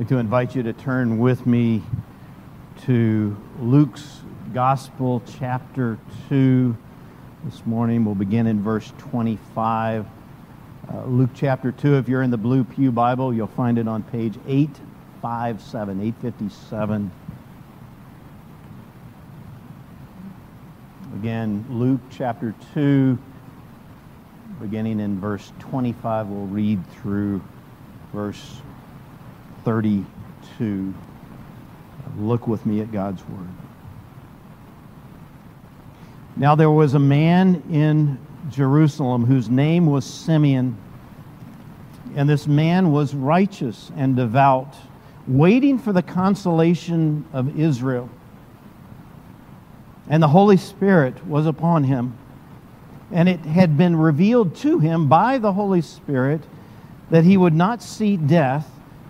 like to invite you to turn with me to Luke's Gospel, chapter 2. This morning we'll begin in verse 25. Uh, Luke chapter 2, if you're in the Blue Pew Bible, you'll find it on page 857, 857. Again, Luke chapter 2, beginning in verse 25, we'll read through verse 32. Look with me at God's Word. Now there was a man in Jerusalem whose name was Simeon, and this man was righteous and devout, waiting for the consolation of Israel. And the Holy Spirit was upon him, and it had been revealed to him by the Holy Spirit that he would not see death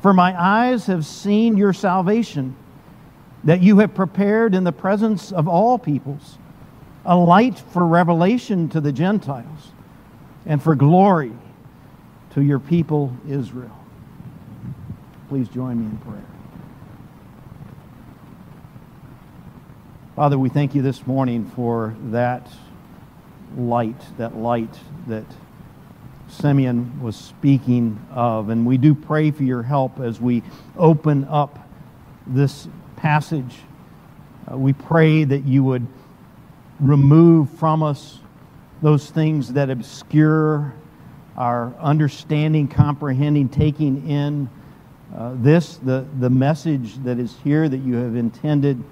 For my eyes have seen your salvation, that you have prepared in the presence of all peoples a light for revelation to the Gentiles and for glory to your people Israel. Please join me in prayer. Father, we thank you this morning for that light, that light that Simeon was speaking of. And we do pray for your help as we open up this passage. Uh, we pray that you would remove from us those things that obscure our understanding, comprehending, taking in uh, this, the, the message that is here that you have intended.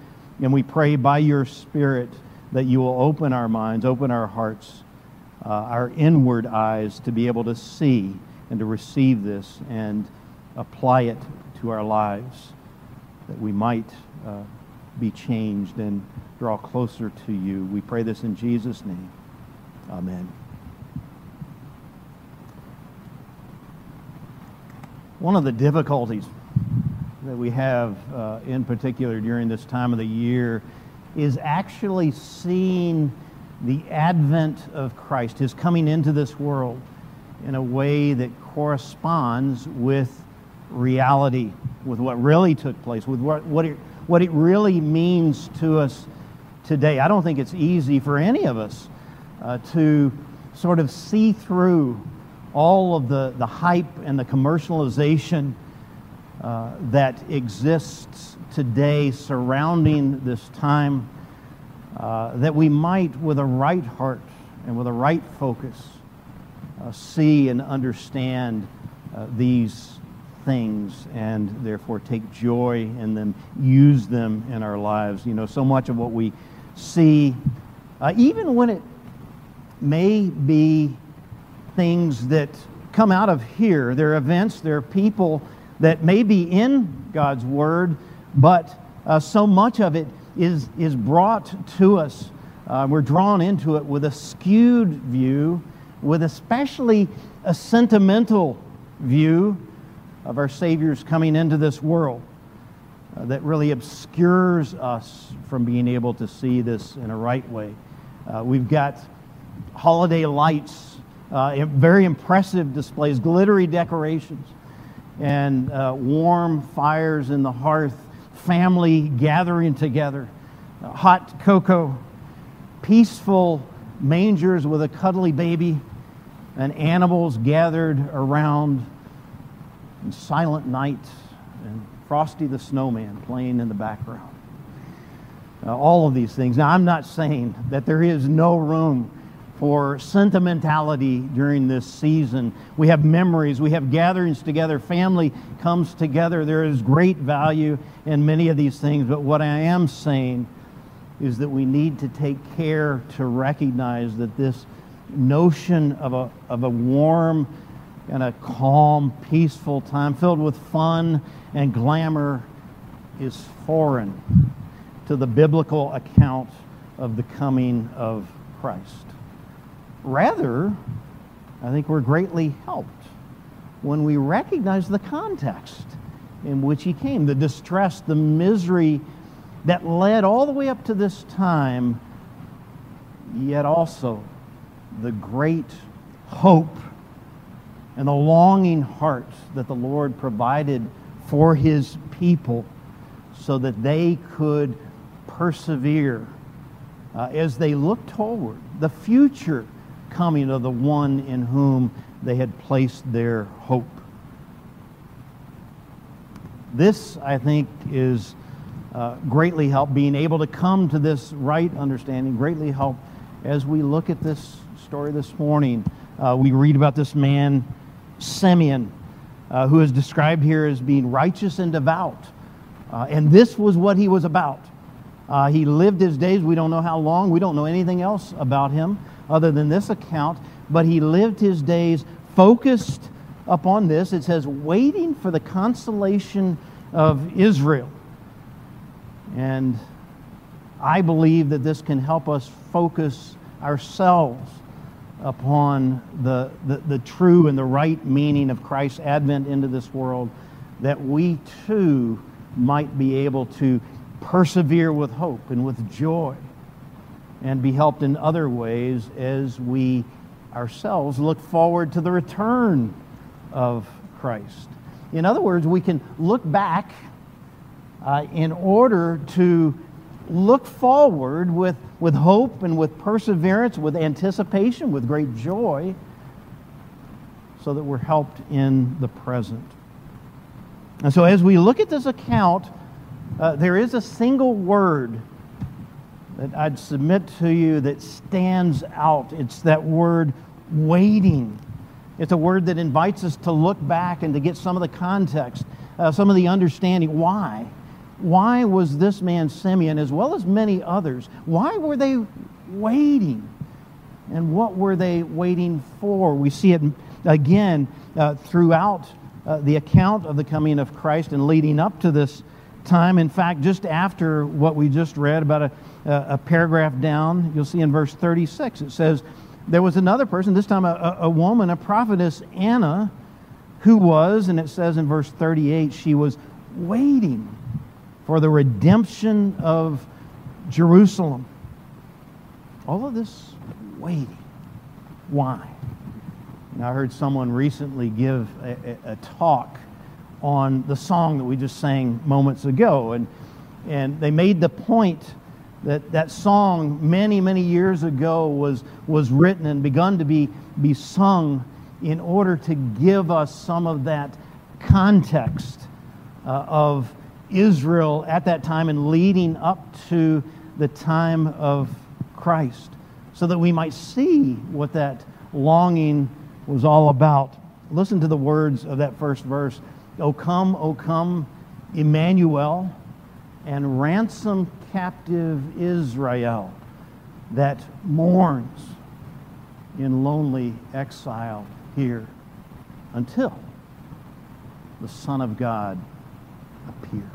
And we pray by your Spirit that you will open our minds, open our hearts uh, our inward eyes to be able to see and to receive this and apply it to our lives, that we might uh, be changed and draw closer to you. We pray this in Jesus' name. Amen. One of the difficulties that we have, uh, in particular during this time of the year, is actually seeing the advent of Christ, his coming into this world in a way that corresponds with reality, with what really took place, with what, what, it, what it really means to us today. I don't think it's easy for any of us uh, to sort of see through all of the, the hype and the commercialization uh, that exists today surrounding this time uh, that we might, with a right heart and with a right focus, uh, see and understand uh, these things and therefore take joy in them, use them in our lives. You know, so much of what we see, uh, even when it may be things that come out of here, there are events, there are people that may be in God's Word, but uh, so much of it is, is brought to us. Uh, we're drawn into it with a skewed view, with especially a sentimental view of our Savior's coming into this world uh, that really obscures us from being able to see this in a right way. Uh, we've got holiday lights, uh, very impressive displays, glittery decorations, and uh, warm fires in the hearth family gathering together, hot cocoa, peaceful mangers with a cuddly baby, and animals gathered around, and silent night, and Frosty the Snowman playing in the background. Uh, all of these things. Now, I'm not saying that there is no room for sentimentality during this season. We have memories, we have gatherings together, family comes together. There is great value in many of these things, but what I am saying is that we need to take care to recognize that this notion of a, of a warm and a calm, peaceful time filled with fun and glamour is foreign to the biblical account of the coming of Christ. Rather, I think we're greatly helped when we recognize the context in which he came, the distress, the misery that led all the way up to this time, yet also the great hope and the longing heart that the Lord provided for his people so that they could persevere uh, as they looked toward the future coming of the one in whom they had placed their hope. This, I think, is uh, greatly help being able to come to this right understanding, greatly help as we look at this story this morning. Uh, we read about this man, Simeon, uh, who is described here as being righteous and devout. Uh, and this was what he was about. Uh, he lived his days, we don't know how long, we don't know anything else about him other than this account, but he lived his days focused upon this. It says, waiting for the consolation of Israel. And I believe that this can help us focus ourselves upon the, the, the, true and the right meaning of Christ's advent into this world, that we too might be able to persevere with hope and with joy and be helped in other ways as we ourselves look forward to the return of Christ. In other words, we can look back uh, in order to look forward with, with hope and with perseverance, with anticipation, with great joy, so that we're helped in the present. And so, as we look at this account, uh, there is a single word that I'd submit to you that stands out. It's that word waiting. It's a word that invites us to look back and to get some of the context, uh, some of the understanding. Why? Why was this man Simeon, as well as many others, why were they waiting? And what were they waiting for? We see it again uh, throughout uh, the account of the coming of Christ and leading up to this time. In fact, just after what we just read, about a, a paragraph down, you'll see in verse 36, it says, There was another person, this time a, a woman, a prophetess, Anna, who was, and it says in verse 38, she was waiting for the redemption of Jerusalem. All of this waiting. Why? Now, I heard someone recently give a, a, a talk on the song that we just sang moments ago. And, and they made the point that that song many, many years ago was, was written and begun to be, be sung in order to give us some of that context uh, of Israel at that time and leading up to the time of Christ so that we might see what that longing was all about. Listen to the words of that first verse. O come, O come, Emmanuel, and ransom captive Israel that mourns in lonely exile here until the Son of God appear.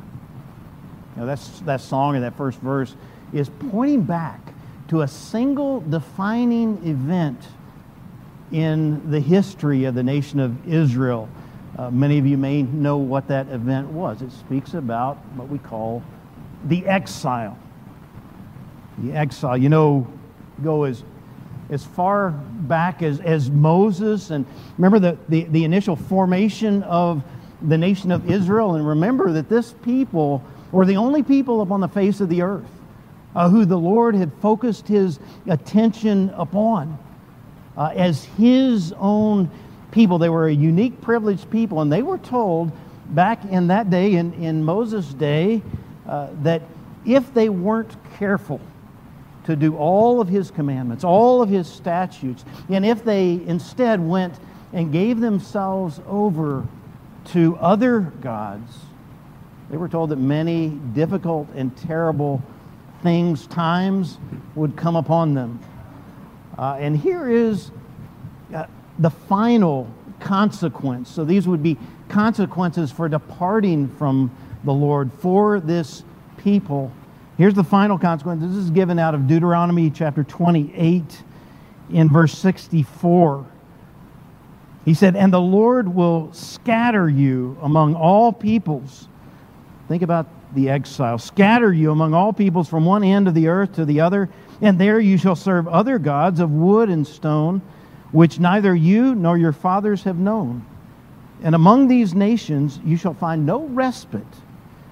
Now that's that song or that first verse is pointing back to a single defining event in the history of the nation of Israel uh, many of you may know what that event was. It speaks about what we call the exile. The exile. You know, go as, as far back as, as Moses, and remember the, the, the initial formation of the nation of Israel, and remember that this people were the only people upon the face of the earth uh, who the Lord had focused his attention upon uh, as his own people. They were a unique, privileged people, and they were told back in that day, in, in Moses' day, uh, that if they weren't careful to do all of his commandments, all of his statutes, and if they instead went and gave themselves over to other gods, they were told that many difficult and terrible things, times would come upon them. Uh, and here is uh, the final consequence. So these would be consequences for departing from the Lord for this people. Here's the final consequence. This is given out of Deuteronomy chapter 28 in verse 64. He said, And the Lord will scatter you among all peoples. Think about the exile. Scatter you among all peoples from one end of the earth to the other, and there you shall serve other gods of wood and stone, which neither you nor your fathers have known. And among these nations you shall find no respite,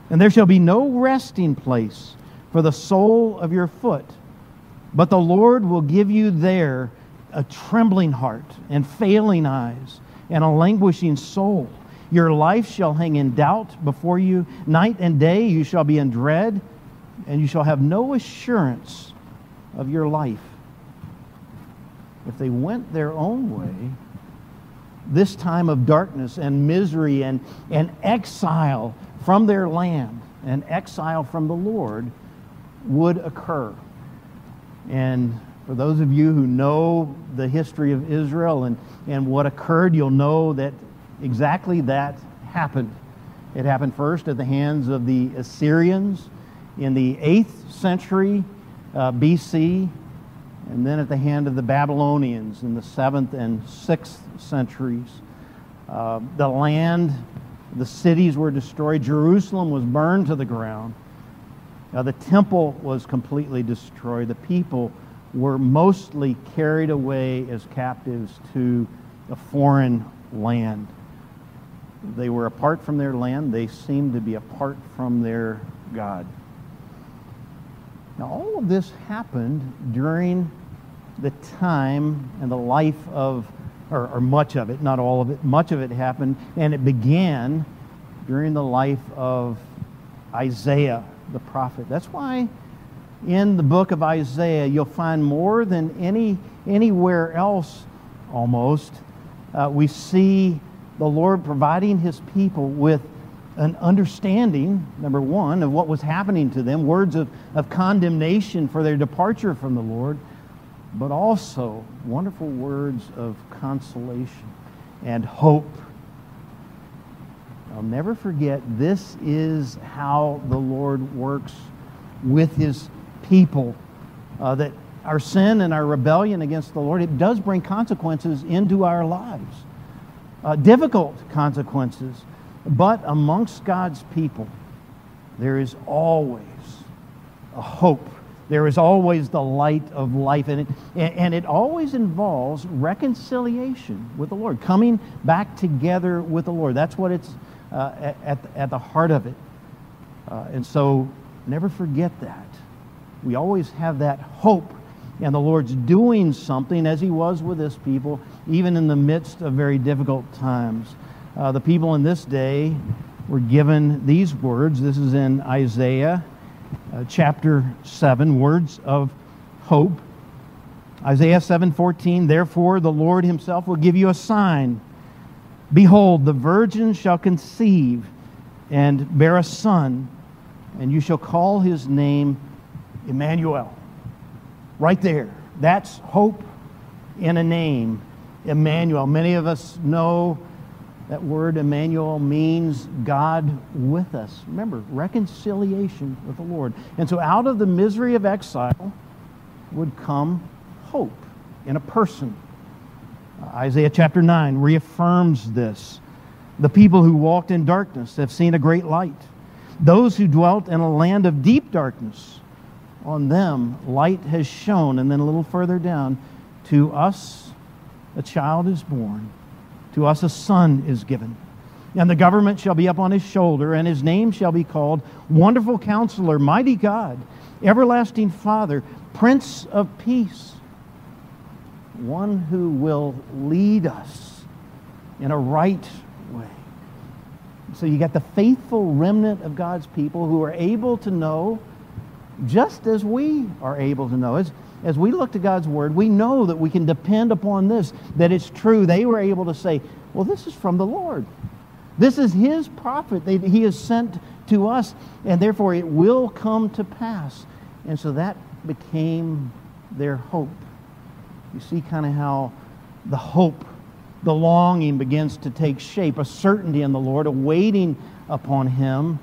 and there shall be no resting place for the sole of your foot. But the Lord will give you there a trembling heart and failing eyes and a languishing soul. Your life shall hang in doubt before you. Night and day you shall be in dread, and you shall have no assurance of your life. If they went their own way, this time of darkness and misery and, and exile from their land and exile from the Lord would occur. And for those of you who know the history of Israel and, and what occurred, you'll know that exactly that happened. It happened first at the hands of the Assyrians in the 8th century uh, BC, and then at the hand of the Babylonians in the 7th and 6th centuries. Uh, the land, the cities were destroyed. Jerusalem was burned to the ground. Uh, the temple was completely destroyed. The people were mostly carried away as captives to a foreign land. They were apart from their land. They seemed to be apart from their God. Now, all of this happened during the time and the life of or, or, much of it, not all of it, much of it happened, and it began during the life of Isaiah the prophet. That's why in the book of Isaiah you'll find more than any anywhere else almost uh, we see the Lord providing his people with an understanding, number one, of what was happening to them, words of, of condemnation for their departure from the Lord, but also wonderful words of consolation and hope. I'll never forget, this is how the Lord works with his people. Uh, that our sin and our rebellion against the Lord, it does bring consequences into our lives, uh, difficult consequences. But amongst God's people, there is always a hope there is always the light of life in it. And it always involves reconciliation with the Lord, coming back together with the Lord. That's what it's uh, at, at the heart of it. Uh, and so never forget that. We always have that hope. And the Lord's doing something as He was with His people, even in the midst of very difficult times. Uh, the people in this day were given these words. This is in Isaiah uh, chapter 7, words of hope. Isaiah 7:14 Therefore the Lord himself will give you a sign Behold the virgin shall conceive and bear a son and you shall call his name Emmanuel. Right there. That's hope in a name. Emmanuel. Many of us know that word Emmanuel means God with us. Remember, reconciliation with the Lord. And so out of the misery of exile would come hope in a person. Uh, Isaiah chapter 9 reaffirms this. The people who walked in darkness have seen a great light. Those who dwelt in a land of deep darkness, on them light has shone. And then a little further down, to us a child is born to us a son is given. And the government shall be up on his shoulder, and his name shall be called Wonderful Counselor, Mighty God, Everlasting Father, Prince of Peace. One who will lead us in a right way. So you got the faithful remnant of God's people who are able to know just as we are able to know. As, as we look to God's Word, we know that we can depend upon this, that it's true. They were able to say, well, this is from the Lord. This is His prophet that He has sent to us, and therefore it will come to pass. And so that became their hope. You see kind of how the hope, the longing begins to take shape, a certainty in the Lord, a waiting upon Him.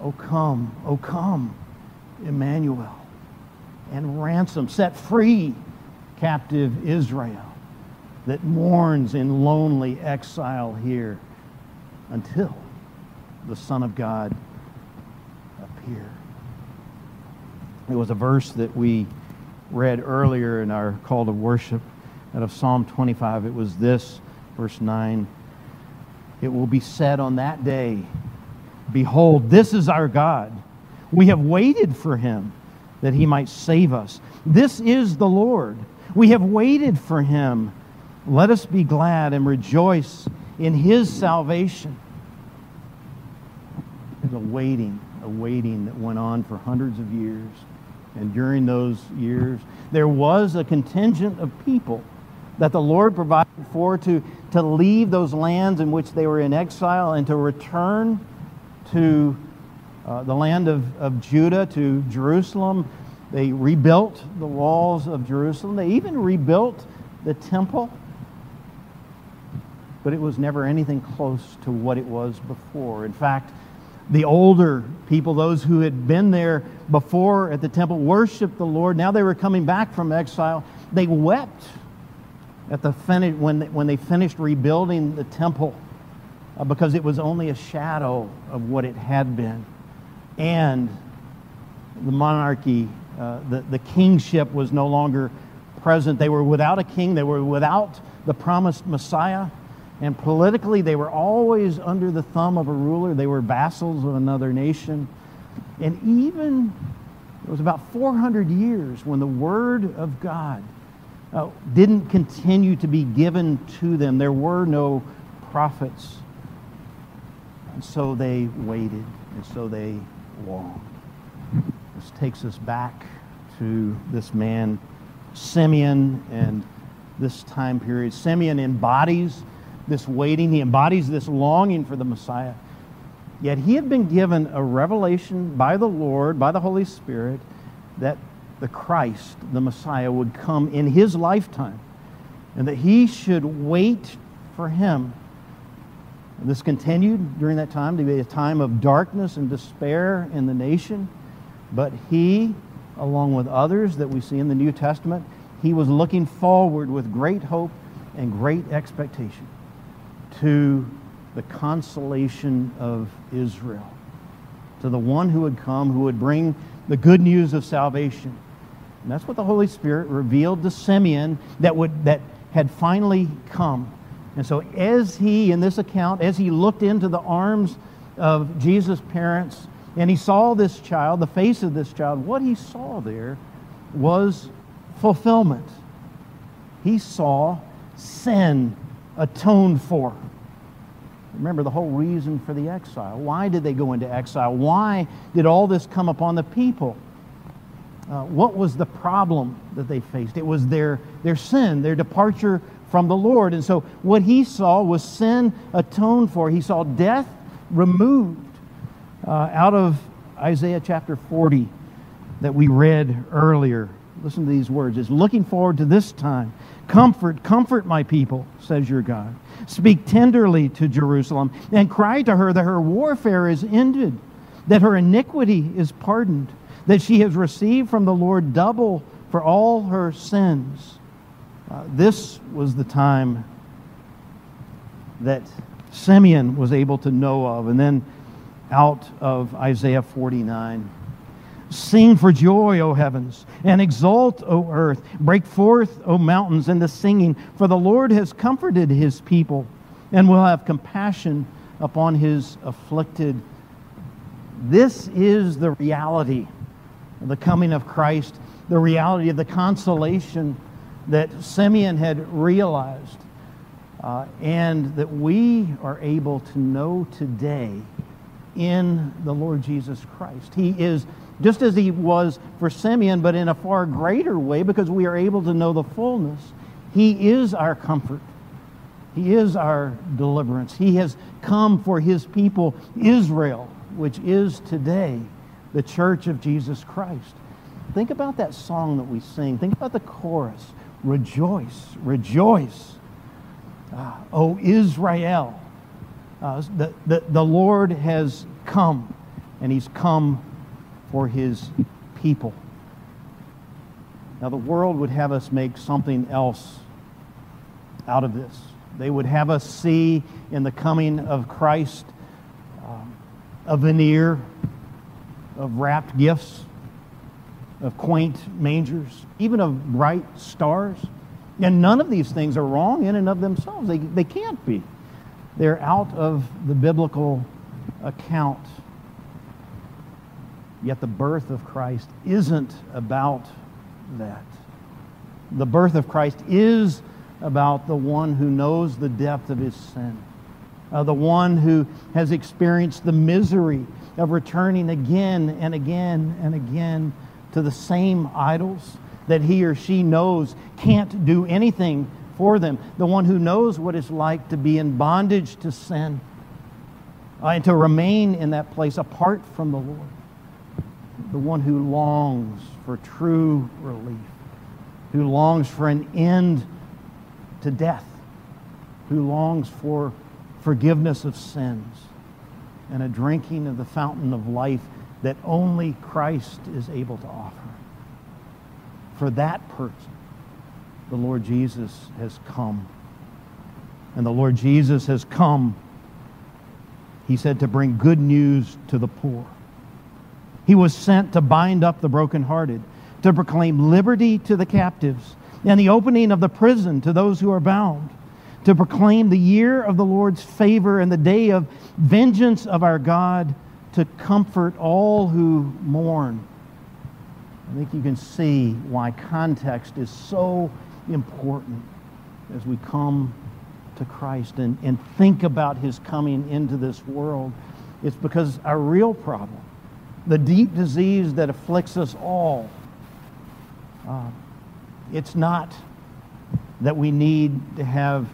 Oh, come, oh, come, Emmanuel, and ransom, set free captive Israel that mourns in lonely exile here until the Son of God appear. It was a verse that we read earlier in our call to worship out of Psalm 25. It was this, verse 9. It will be said on that day, Behold, this is our God. We have waited for him that he might save us. This is the Lord. We have waited for him. Let us be glad and rejoice in his salvation. There's a waiting, a waiting that went on for hundreds of years. And during those years, there was a contingent of people that the Lord provided for to, to leave those lands in which they were in exile and to return to uh, the land of, of Judah, to Jerusalem. They rebuilt the walls of Jerusalem. They even rebuilt the temple. But it was never anything close to what it was before. In fact, the older people, those who had been there before at the temple, worshiped the Lord. Now they were coming back from exile. They wept at the fin- when, they, when they finished rebuilding the temple uh, because it was only a shadow of what it had been. And the monarchy, uh, the, the kingship was no longer present. They were without a king, they were without the promised Messiah. And politically, they were always under the thumb of a ruler. They were vassals of another nation. And even, it was about 400 years when the Word of God uh, didn't continue to be given to them. There were no prophets. And so they waited, and so they longed. This takes us back to this man, Simeon, and this time period. Simeon embodies this waiting, he embodies this longing for the Messiah. Yet he had been given a revelation by the Lord, by the Holy Spirit, that the Christ, the Messiah, would come in his lifetime and that he should wait for him. This continued during that time to be a time of darkness and despair in the nation. But he, along with others that we see in the New Testament, he was looking forward with great hope and great expectation to the consolation of Israel, to the one who would come, who would bring the good news of salvation. And that's what the Holy Spirit revealed to Simeon that, would, that had finally come. And so, as he, in this account, as he looked into the arms of Jesus' parents and he saw this child, the face of this child, what he saw there was fulfillment. He saw sin atoned for. Remember the whole reason for the exile. Why did they go into exile? Why did all this come upon the people? Uh, what was the problem that they faced? It was their, their sin, their departure from the Lord. And so what he saw was sin atoned for. He saw death removed uh, out of Isaiah chapter 40 that we read earlier. Listen to these words. It's looking forward to this time. Comfort, comfort my people, says your God. Speak tenderly to Jerusalem and cry to her that her warfare is ended, that her iniquity is pardoned, that she has received from the Lord double for all her sins. Uh, this was the time that Simeon was able to know of. And then out of Isaiah 49. Sing for joy, O heavens, and exult, O earth. Break forth, O mountains, in the singing, for the Lord has comforted his people and will have compassion upon his afflicted. This is the reality of the coming of Christ, the reality of the consolation that Simeon had realized, uh, and that we are able to know today in the Lord Jesus Christ. He is just as he was for Simeon, but in a far greater way because we are able to know the fullness. He is our comfort. He is our deliverance. He has come for his people, Israel, which is today the church of Jesus Christ. Think about that song that we sing. Think about the chorus. Rejoice, rejoice. Uh, o Israel, uh, the, the, the Lord has come and he's come for his people. Now, the world would have us make something else out of this. They would have us see in the coming of Christ um, a veneer of wrapped gifts, of quaint mangers, even of bright stars. And none of these things are wrong in and of themselves. They, they can't be. They're out of the biblical account. Yet the birth of Christ isn't about that. The birth of Christ is about the one who knows the depth of his sin, uh, the one who has experienced the misery of returning again and again and again to the same idols that he or she knows can't do anything for them, the one who knows what it's like to be in bondage to sin uh, and to remain in that place apart from the Lord, the one who longs for true relief, who longs for an end to death, who longs for forgiveness of sins and a drinking of the fountain of life that only Christ is able to offer. For that person, the Lord Jesus has come. And the Lord Jesus has come, he said, to bring good news to the poor. He was sent to bind up the brokenhearted, to proclaim liberty to the captives, and the opening of the prison to those who are bound, to proclaim the year of the Lord's favor and the day of vengeance of our God, to comfort all who mourn. I think you can see why context is so important as we come to Christ and, and think about his coming into this world. It's because our real problem the deep disease that afflicts us all. Uh, it's not that we need to have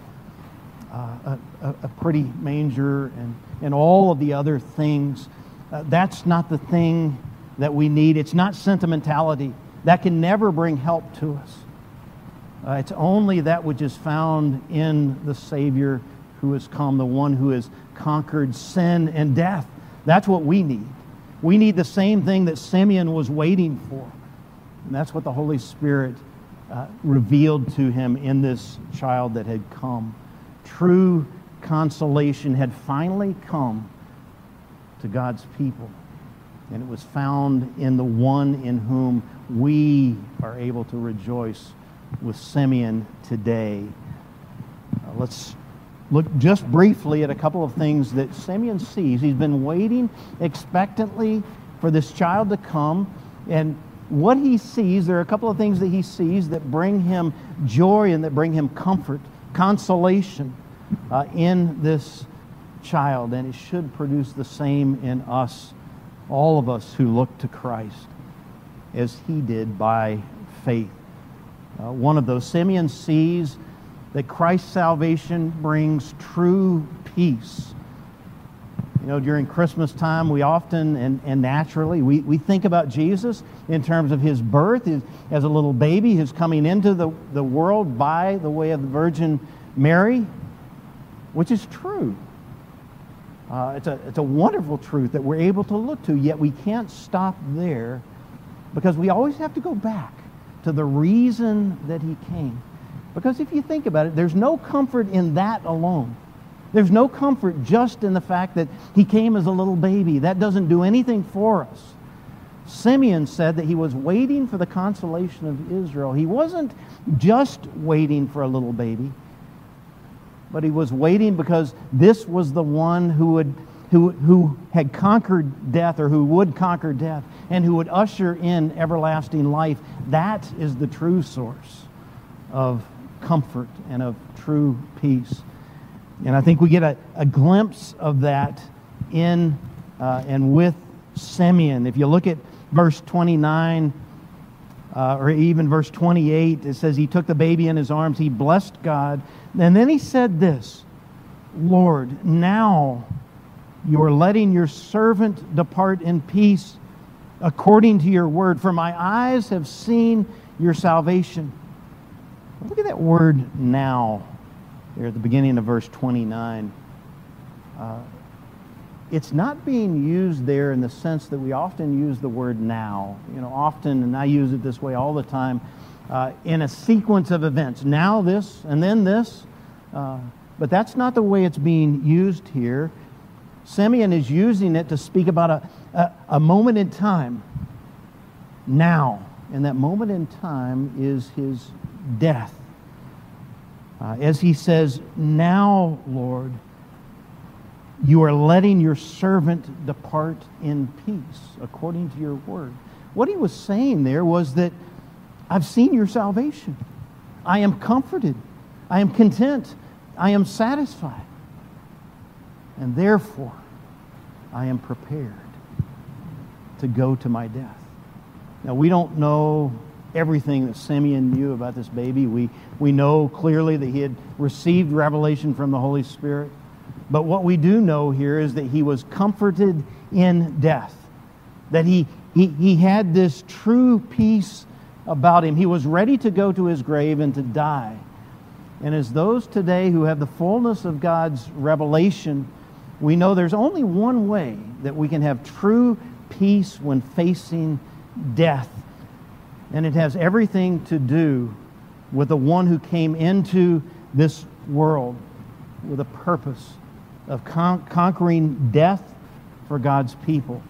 uh, a, a, pretty manger and, and all of the other things. Uh, that's not the thing that we need. It's not sentimentality. That can never bring help to us. Uh, it's only that which is found in the Savior who has come, the one who has conquered sin and death. That's what we need. We need the same thing that Simeon was waiting for. And that's what the Holy Spirit uh, revealed to him in this child that had come. True consolation had finally come to God's people. And it was found in the one in whom we are able to rejoice with Simeon today. Uh, let's look just briefly at a couple of things that Simeon sees. He's been waiting expectantly for this child to come. And what he sees, there are a couple of things that he sees that bring him joy and that bring him comfort, consolation uh, in this child. And it should produce the same in us, all of us who look to Christ, as he did by faith. Uh, one of those, Simeon sees that Christ's salvation brings true peace. You know, during Christmas time, we often and, and naturally we, we think about Jesus in terms of his birth his, as a little baby his coming into the, the world by the way of the Virgin Mary, which is true. Uh, it's, a, it's a wonderful truth that we're able to look to, yet we can't stop there because we always have to go back to the reason that he came. Because if you think about it, there's no comfort in that alone. There's no comfort just in the fact that he came as a little baby. That doesn't do anything for us. Simeon said that he was waiting for the consolation of Israel. He wasn't just waiting for a little baby, but he was waiting because this was the one who would who, who had conquered death or who would conquer death and who would usher in everlasting life. That is the true source of comfort and of true peace. And I think we get a, a glimpse of that in uh, and with Simeon. If you look at verse 29 uh, or even verse 28, it says, He took the baby in his arms, he blessed God, and then he said this Lord, now you are letting your servant depart in peace according to your word, for my eyes have seen your salvation Look at that word now there at the beginning of verse 29. Uh, it's not being used there in the sense that we often use the word now. You know, often, and I use it this way all the time, uh, in a sequence of events. Now this, and then this. Uh, but that's not the way it's being used here. Simeon is using it to speak about a, a, a moment in time. Now. And that moment in time is his death. Uh, as he says, Now, Lord, you are letting your servant depart in peace according to your word. What he was saying there was that I've seen your salvation. I am comforted. I am content. I am satisfied. And therefore, I am prepared to go to my death. Now, we don't know everything that Simeon knew about this baby. We, we know clearly that he had received revelation from the Holy Spirit. But what we do know here is that he was comforted in death, that he, he, he had this true peace about him. He was ready to go to his grave and to die. And as those today who have the fullness of God's revelation, we know there's only one way that we can have true peace when facing death. And it has everything to do with the one who came into this world with a purpose of con- conquering death for God's people.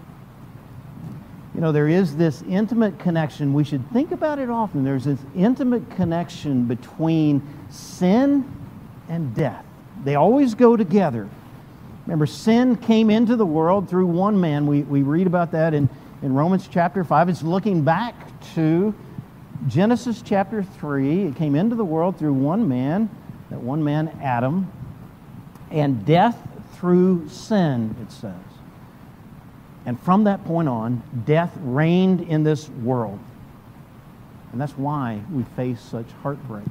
You know, there is this intimate connection. We should think about it often. There's this intimate connection between sin and death. They always go together. Remember, sin came into the world through one man. We, we read about that in, in Romans chapter 5. It's looking back to Genesis chapter 3. It came into the world through one man, that one man, Adam and death through sin, it says. And from that point on, death reigned in this world. And that's why we face such heartbreak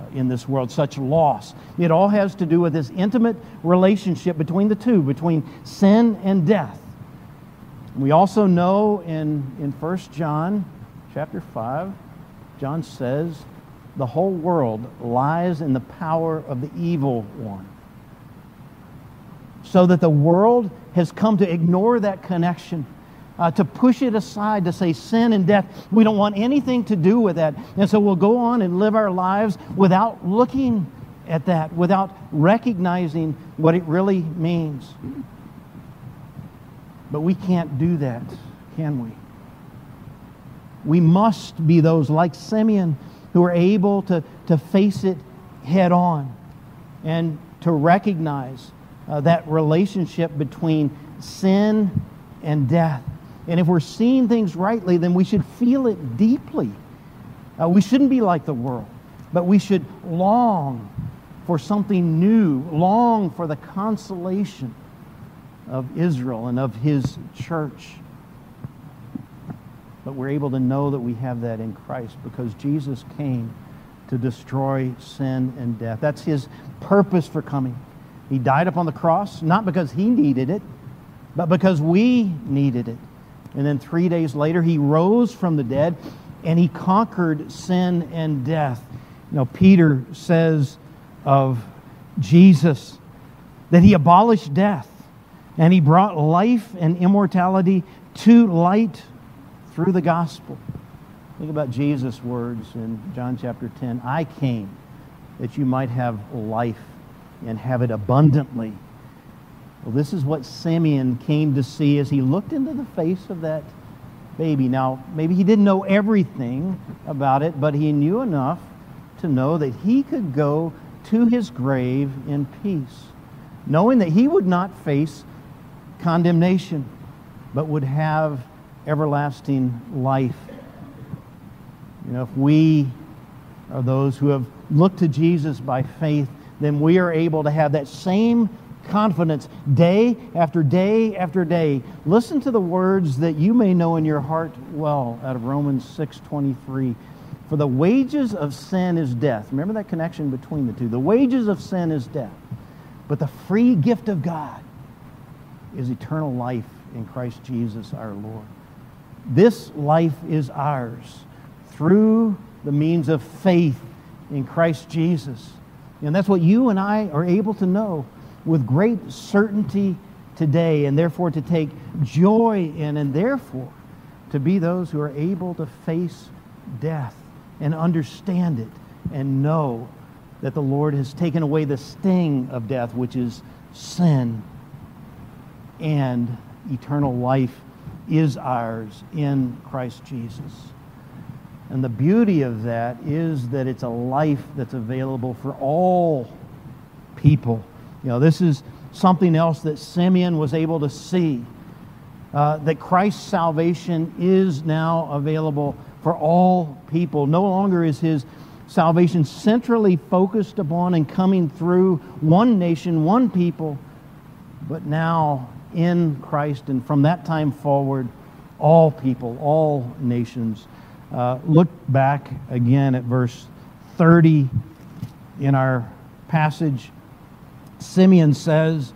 uh, in this world, such loss. It all has to do with this intimate relationship between the two, between sin and death. We also know in, in 1 John chapter 5, John says, the whole world lies in the power of the evil one so that the world has come to ignore that connection, uh, to push it aside, to say sin and death. We don't want anything to do with that. And so we'll go on and live our lives without looking at that, without recognizing what it really means. But we can't do that, can we? We must be those like Simeon who are able to, to face it head on and to recognize uh, that relationship between sin and death. And if we're seeing things rightly, then we should feel it deeply. Uh, we shouldn't be like the world, but we should long for something new, long for the consolation of Israel and of his church. But we're able to know that we have that in Christ because Jesus came to destroy sin and death. That's his purpose for coming. He died upon the cross, not because he needed it, but because we needed it. And then three days later, he rose from the dead and he conquered sin and death. You know, Peter says of Jesus that he abolished death and he brought life and immortality to light through the gospel. Think about Jesus' words in John chapter 10 I came that you might have life and have it abundantly. Well, this is what Simeon came to see as he looked into the face of that baby. Now, maybe he didn't know everything about it, but he knew enough to know that he could go to his grave in peace, knowing that he would not face condemnation, but would have everlasting life. You know, if we are those who have looked to Jesus by faith, then we are able to have that same confidence day after day after day. Listen to the words that you may know in your heart well out of Romans 6:23. For the wages of sin is death. Remember that connection between the two. The wages of sin is death. But the free gift of God is eternal life in Christ Jesus our Lord. This life is ours through the means of faith in Christ Jesus. And that's what you and I are able to know with great certainty today, and therefore to take joy in, and therefore to be those who are able to face death and understand it and know that the Lord has taken away the sting of death, which is sin, and eternal life is ours in Christ Jesus. And the beauty of that is that it's a life that's available for all people. You know, this is something else that Simeon was able to see. Uh, that Christ's salvation is now available for all people. No longer is his salvation centrally focused upon and coming through one nation, one people, but now in Christ, and from that time forward, all people, all nations. Uh, look back again at verse 30 in our passage. Simeon says,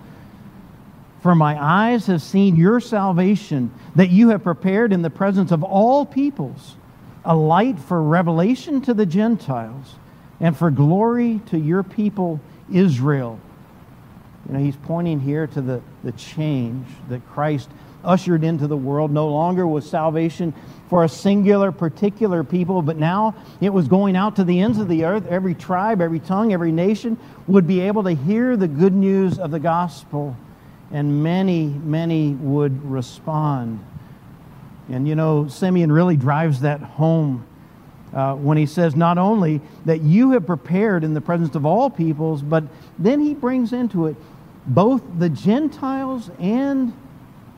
For my eyes have seen your salvation, that you have prepared in the presence of all peoples a light for revelation to the Gentiles and for glory to your people Israel. You know, he's pointing here to the, the change that Christ ushered into the world. No longer was salvation for a singular, particular people, but now it was going out to the ends of the earth. Every tribe, every tongue, every nation would be able to hear the good news of the gospel, and many, many would respond. And you know, Simeon really drives that home uh, when he says not only that you have prepared in the presence of all peoples, but then he brings into it both the Gentiles and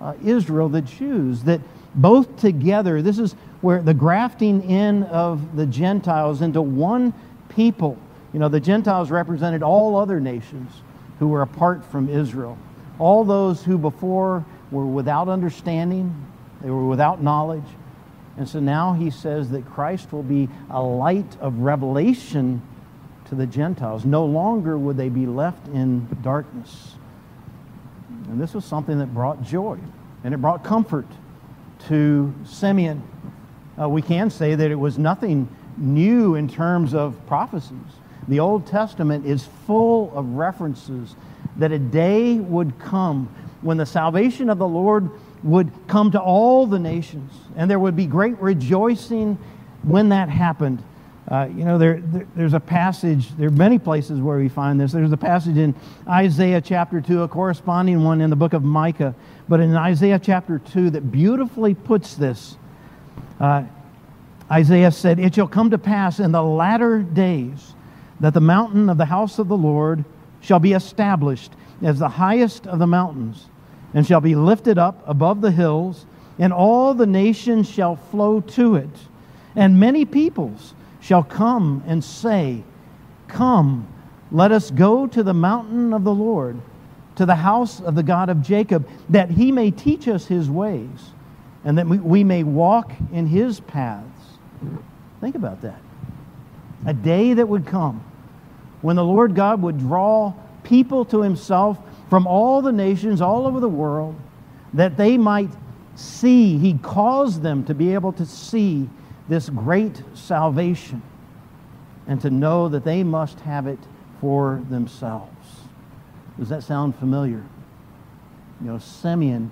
uh, Israel, the Jews, that both together, this is where the grafting in of the Gentiles into one people. You know, the Gentiles represented all other nations who were apart from Israel. All those who before were without understanding, they were without knowledge. And so now he says that Christ will be a light of revelation to the Gentiles. No longer would they be left in darkness. And this was something that brought joy and it brought comfort to Simeon. Uh, we can say that it was nothing new in terms of prophecies. The Old Testament is full of references that a day would come when the salvation of the Lord would come to all the nations, and there would be great rejoicing when that happened. Uh, you know, there, there, there's a passage, there are many places where we find this. There's a passage in Isaiah chapter 2, a corresponding one in the book of Micah, but in Isaiah chapter 2 that beautifully puts this. Uh, Isaiah said, It shall come to pass in the latter days that the mountain of the house of the Lord shall be established as the highest of the mountains, and shall be lifted up above the hills, and all the nations shall flow to it, and many peoples shall come and say, Come, let us go to the mountain of the Lord, to the house of the God of Jacob, that he may teach us his ways, and that we, may walk in his paths. Think about that. A day that would come when the Lord God would draw people to himself from all the nations all over the world, that they might see, he caused them to be able to see this great salvation and to know that they must have it for themselves. Does that sound familiar? You know, Simeon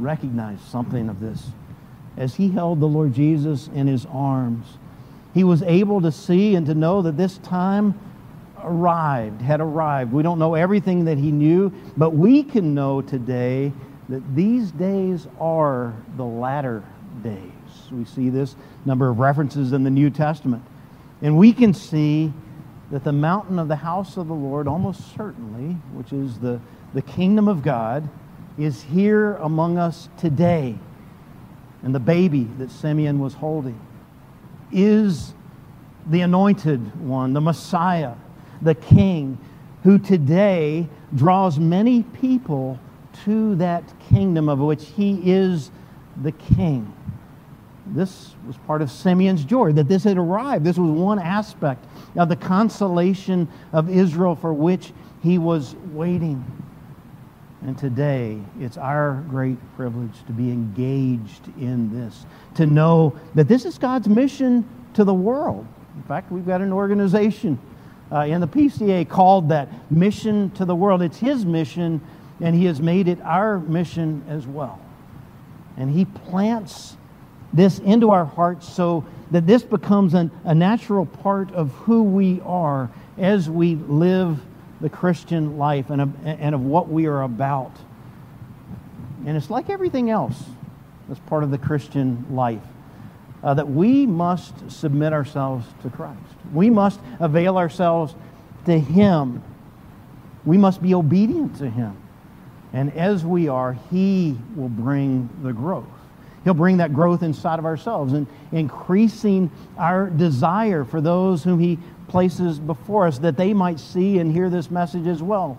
recognized something of this. As he held the Lord Jesus in his arms, he was able to see and to know that this time arrived, had arrived. We don't know everything that he knew, but we can know today that these days are the latter days. We see this number of references in the New Testament. And we can see that the mountain of the house of the Lord, almost certainly, which is the, the kingdom of God, is here among us today. And the baby that Simeon was holding is the anointed one, the Messiah, the King, who today draws many people to that kingdom of which he is the King this was part of Simeon's joy that this had arrived. This was one aspect of the consolation of Israel for which he was waiting. And today, it's our great privilege to be engaged in this, to know that this is God's mission to the world. In fact, we've got an organization uh, in the PCA called that Mission to the World. It's His mission and He has made it our mission as well. And He plants this into our hearts so that this becomes an, a natural part of who we are as we live the Christian life and of, and of what we are about. And it's like everything else that's part of the Christian life. Uh, that we must submit ourselves to Christ. We must avail ourselves to Him. We must be obedient to Him. And as we are, He will bring the growth. He'll bring that growth inside of ourselves and increasing our desire for those whom He places before us that they might see and hear this message as well.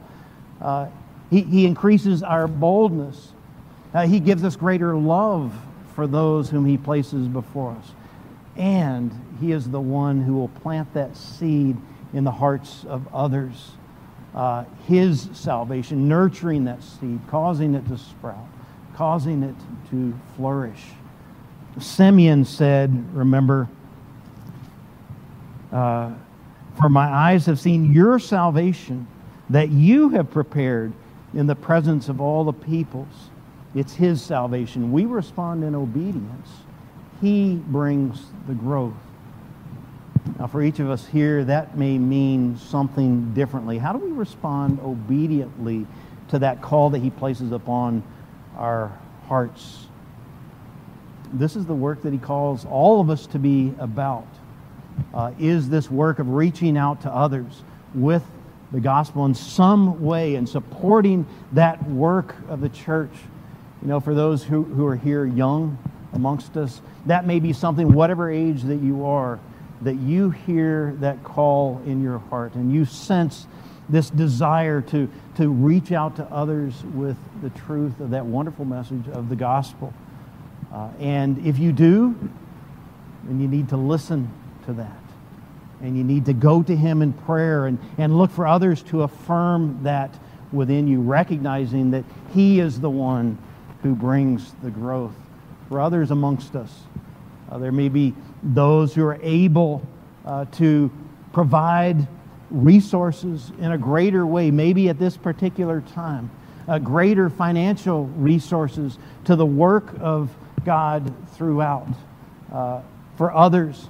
Uh, he, he increases our boldness. Uh, he gives us greater love for those whom He places before us. And He is the one who will plant that seed in the hearts of others. Uh, his salvation, nurturing that seed, causing it to sprout causing it to flourish. Simeon said, remember, uh, for my eyes have seen your salvation that you have prepared in the presence of all the peoples. It's his salvation. We respond in obedience. He brings the growth. Now, for each of us here, that may mean something differently. How do we respond obediently to that call that he places upon our hearts. This is the work that he calls all of us to be about. Uh, is this work of reaching out to others with the gospel in some way and supporting that work of the church. You know, for those who, who are here young amongst us, that may be something, whatever age that you are, that you hear that call in your heart and you sense this desire to, to reach out to others with the truth of that wonderful message of the gospel. Uh, and if you do, then you need to listen to that. And you need to go to Him in prayer and, and look for others to affirm that within you, recognizing that He is the one who brings the growth. For others amongst us, uh, there may be those who are able uh, to provide resources in a greater way, maybe at this particular time, uh, greater financial resources to the work of God throughout. Uh, for others,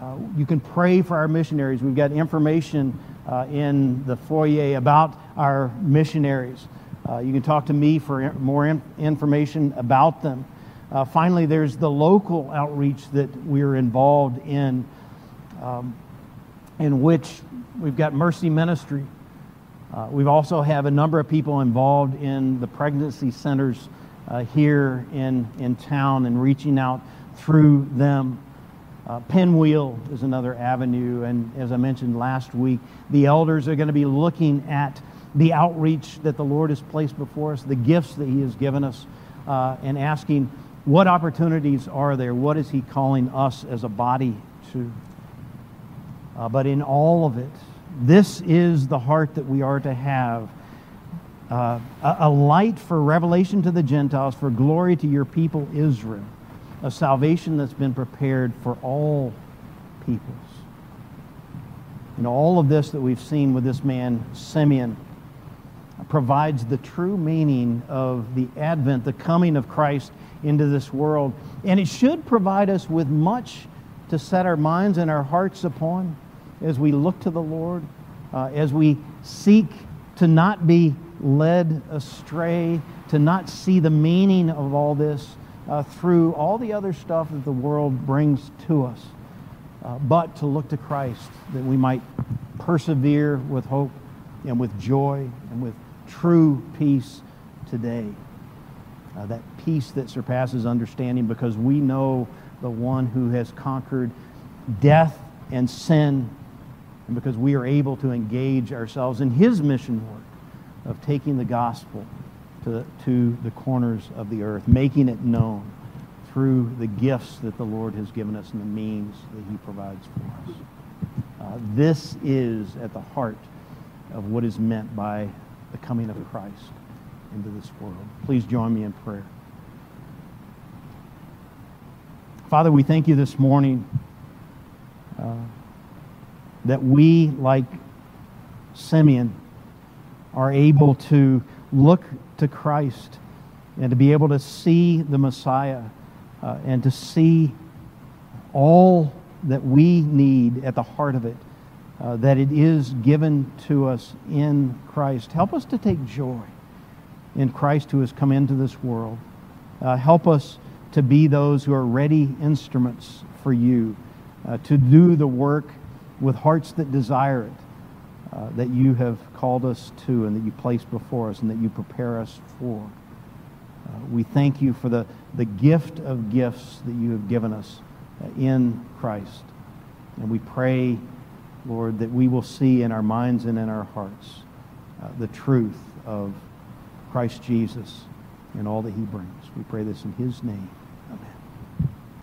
uh, you can pray for our missionaries. We've got information uh, in the foyer about our missionaries. Uh, you can talk to me for more in- information about them. Uh, finally, there's the local outreach that we're involved in. Um, in which we've got Mercy Ministry. Uh, we also have a number of people involved in the pregnancy centers uh, here in, in town and reaching out through them. Uh, Pinwheel is another avenue, and as I mentioned last week, the elders are going to be looking at the outreach that the Lord has placed before us, the gifts that He has given us, uh, and asking what opportunities are there? What is He calling us as a body to? Uh, but in all of it, this is the heart that we are to have uh, a, a, light for revelation to the Gentiles, for glory to your people Israel, a salvation that's been prepared for all peoples. And all of this that we've seen with this man, Simeon, provides the true meaning of the advent, the coming of Christ into this world. And it should provide us with much to set our minds and our hearts upon as we look to the Lord, uh, as we seek to not be led astray, to not see the meaning of all this uh, through all the other stuff that the world brings to us, uh, but to look to Christ that we might persevere with hope and with joy and with true peace today. Uh, that peace that surpasses understanding because we know the one who has conquered death and sin and because we are able to engage ourselves in His mission work of taking the gospel to the, to the corners of the earth, making it known through the gifts that the Lord has given us and the means that He provides for us. Uh, this is at the heart of what is meant by the coming of Christ into this world. Please join me in prayer. Father, we thank you this morning. Uh, that we, like Simeon, are able to look to Christ and to be able to see the Messiah uh, and to see all that we need at the heart of it, uh, that it is given to us in Christ. Help us to take joy in Christ who has come into this world. Uh, help us to be those who are ready instruments for you, uh, to do the work with hearts that desire it, uh, that you have called us to and that you place before us and that you prepare us for. Uh, we thank you for the, the gift of gifts that you have given us uh, in Christ. And we pray, Lord, that we will see in our minds and in our hearts uh, the truth of Christ Jesus and all that he brings. We pray this in his name.